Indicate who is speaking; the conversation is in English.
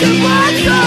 Speaker 1: Come on, go!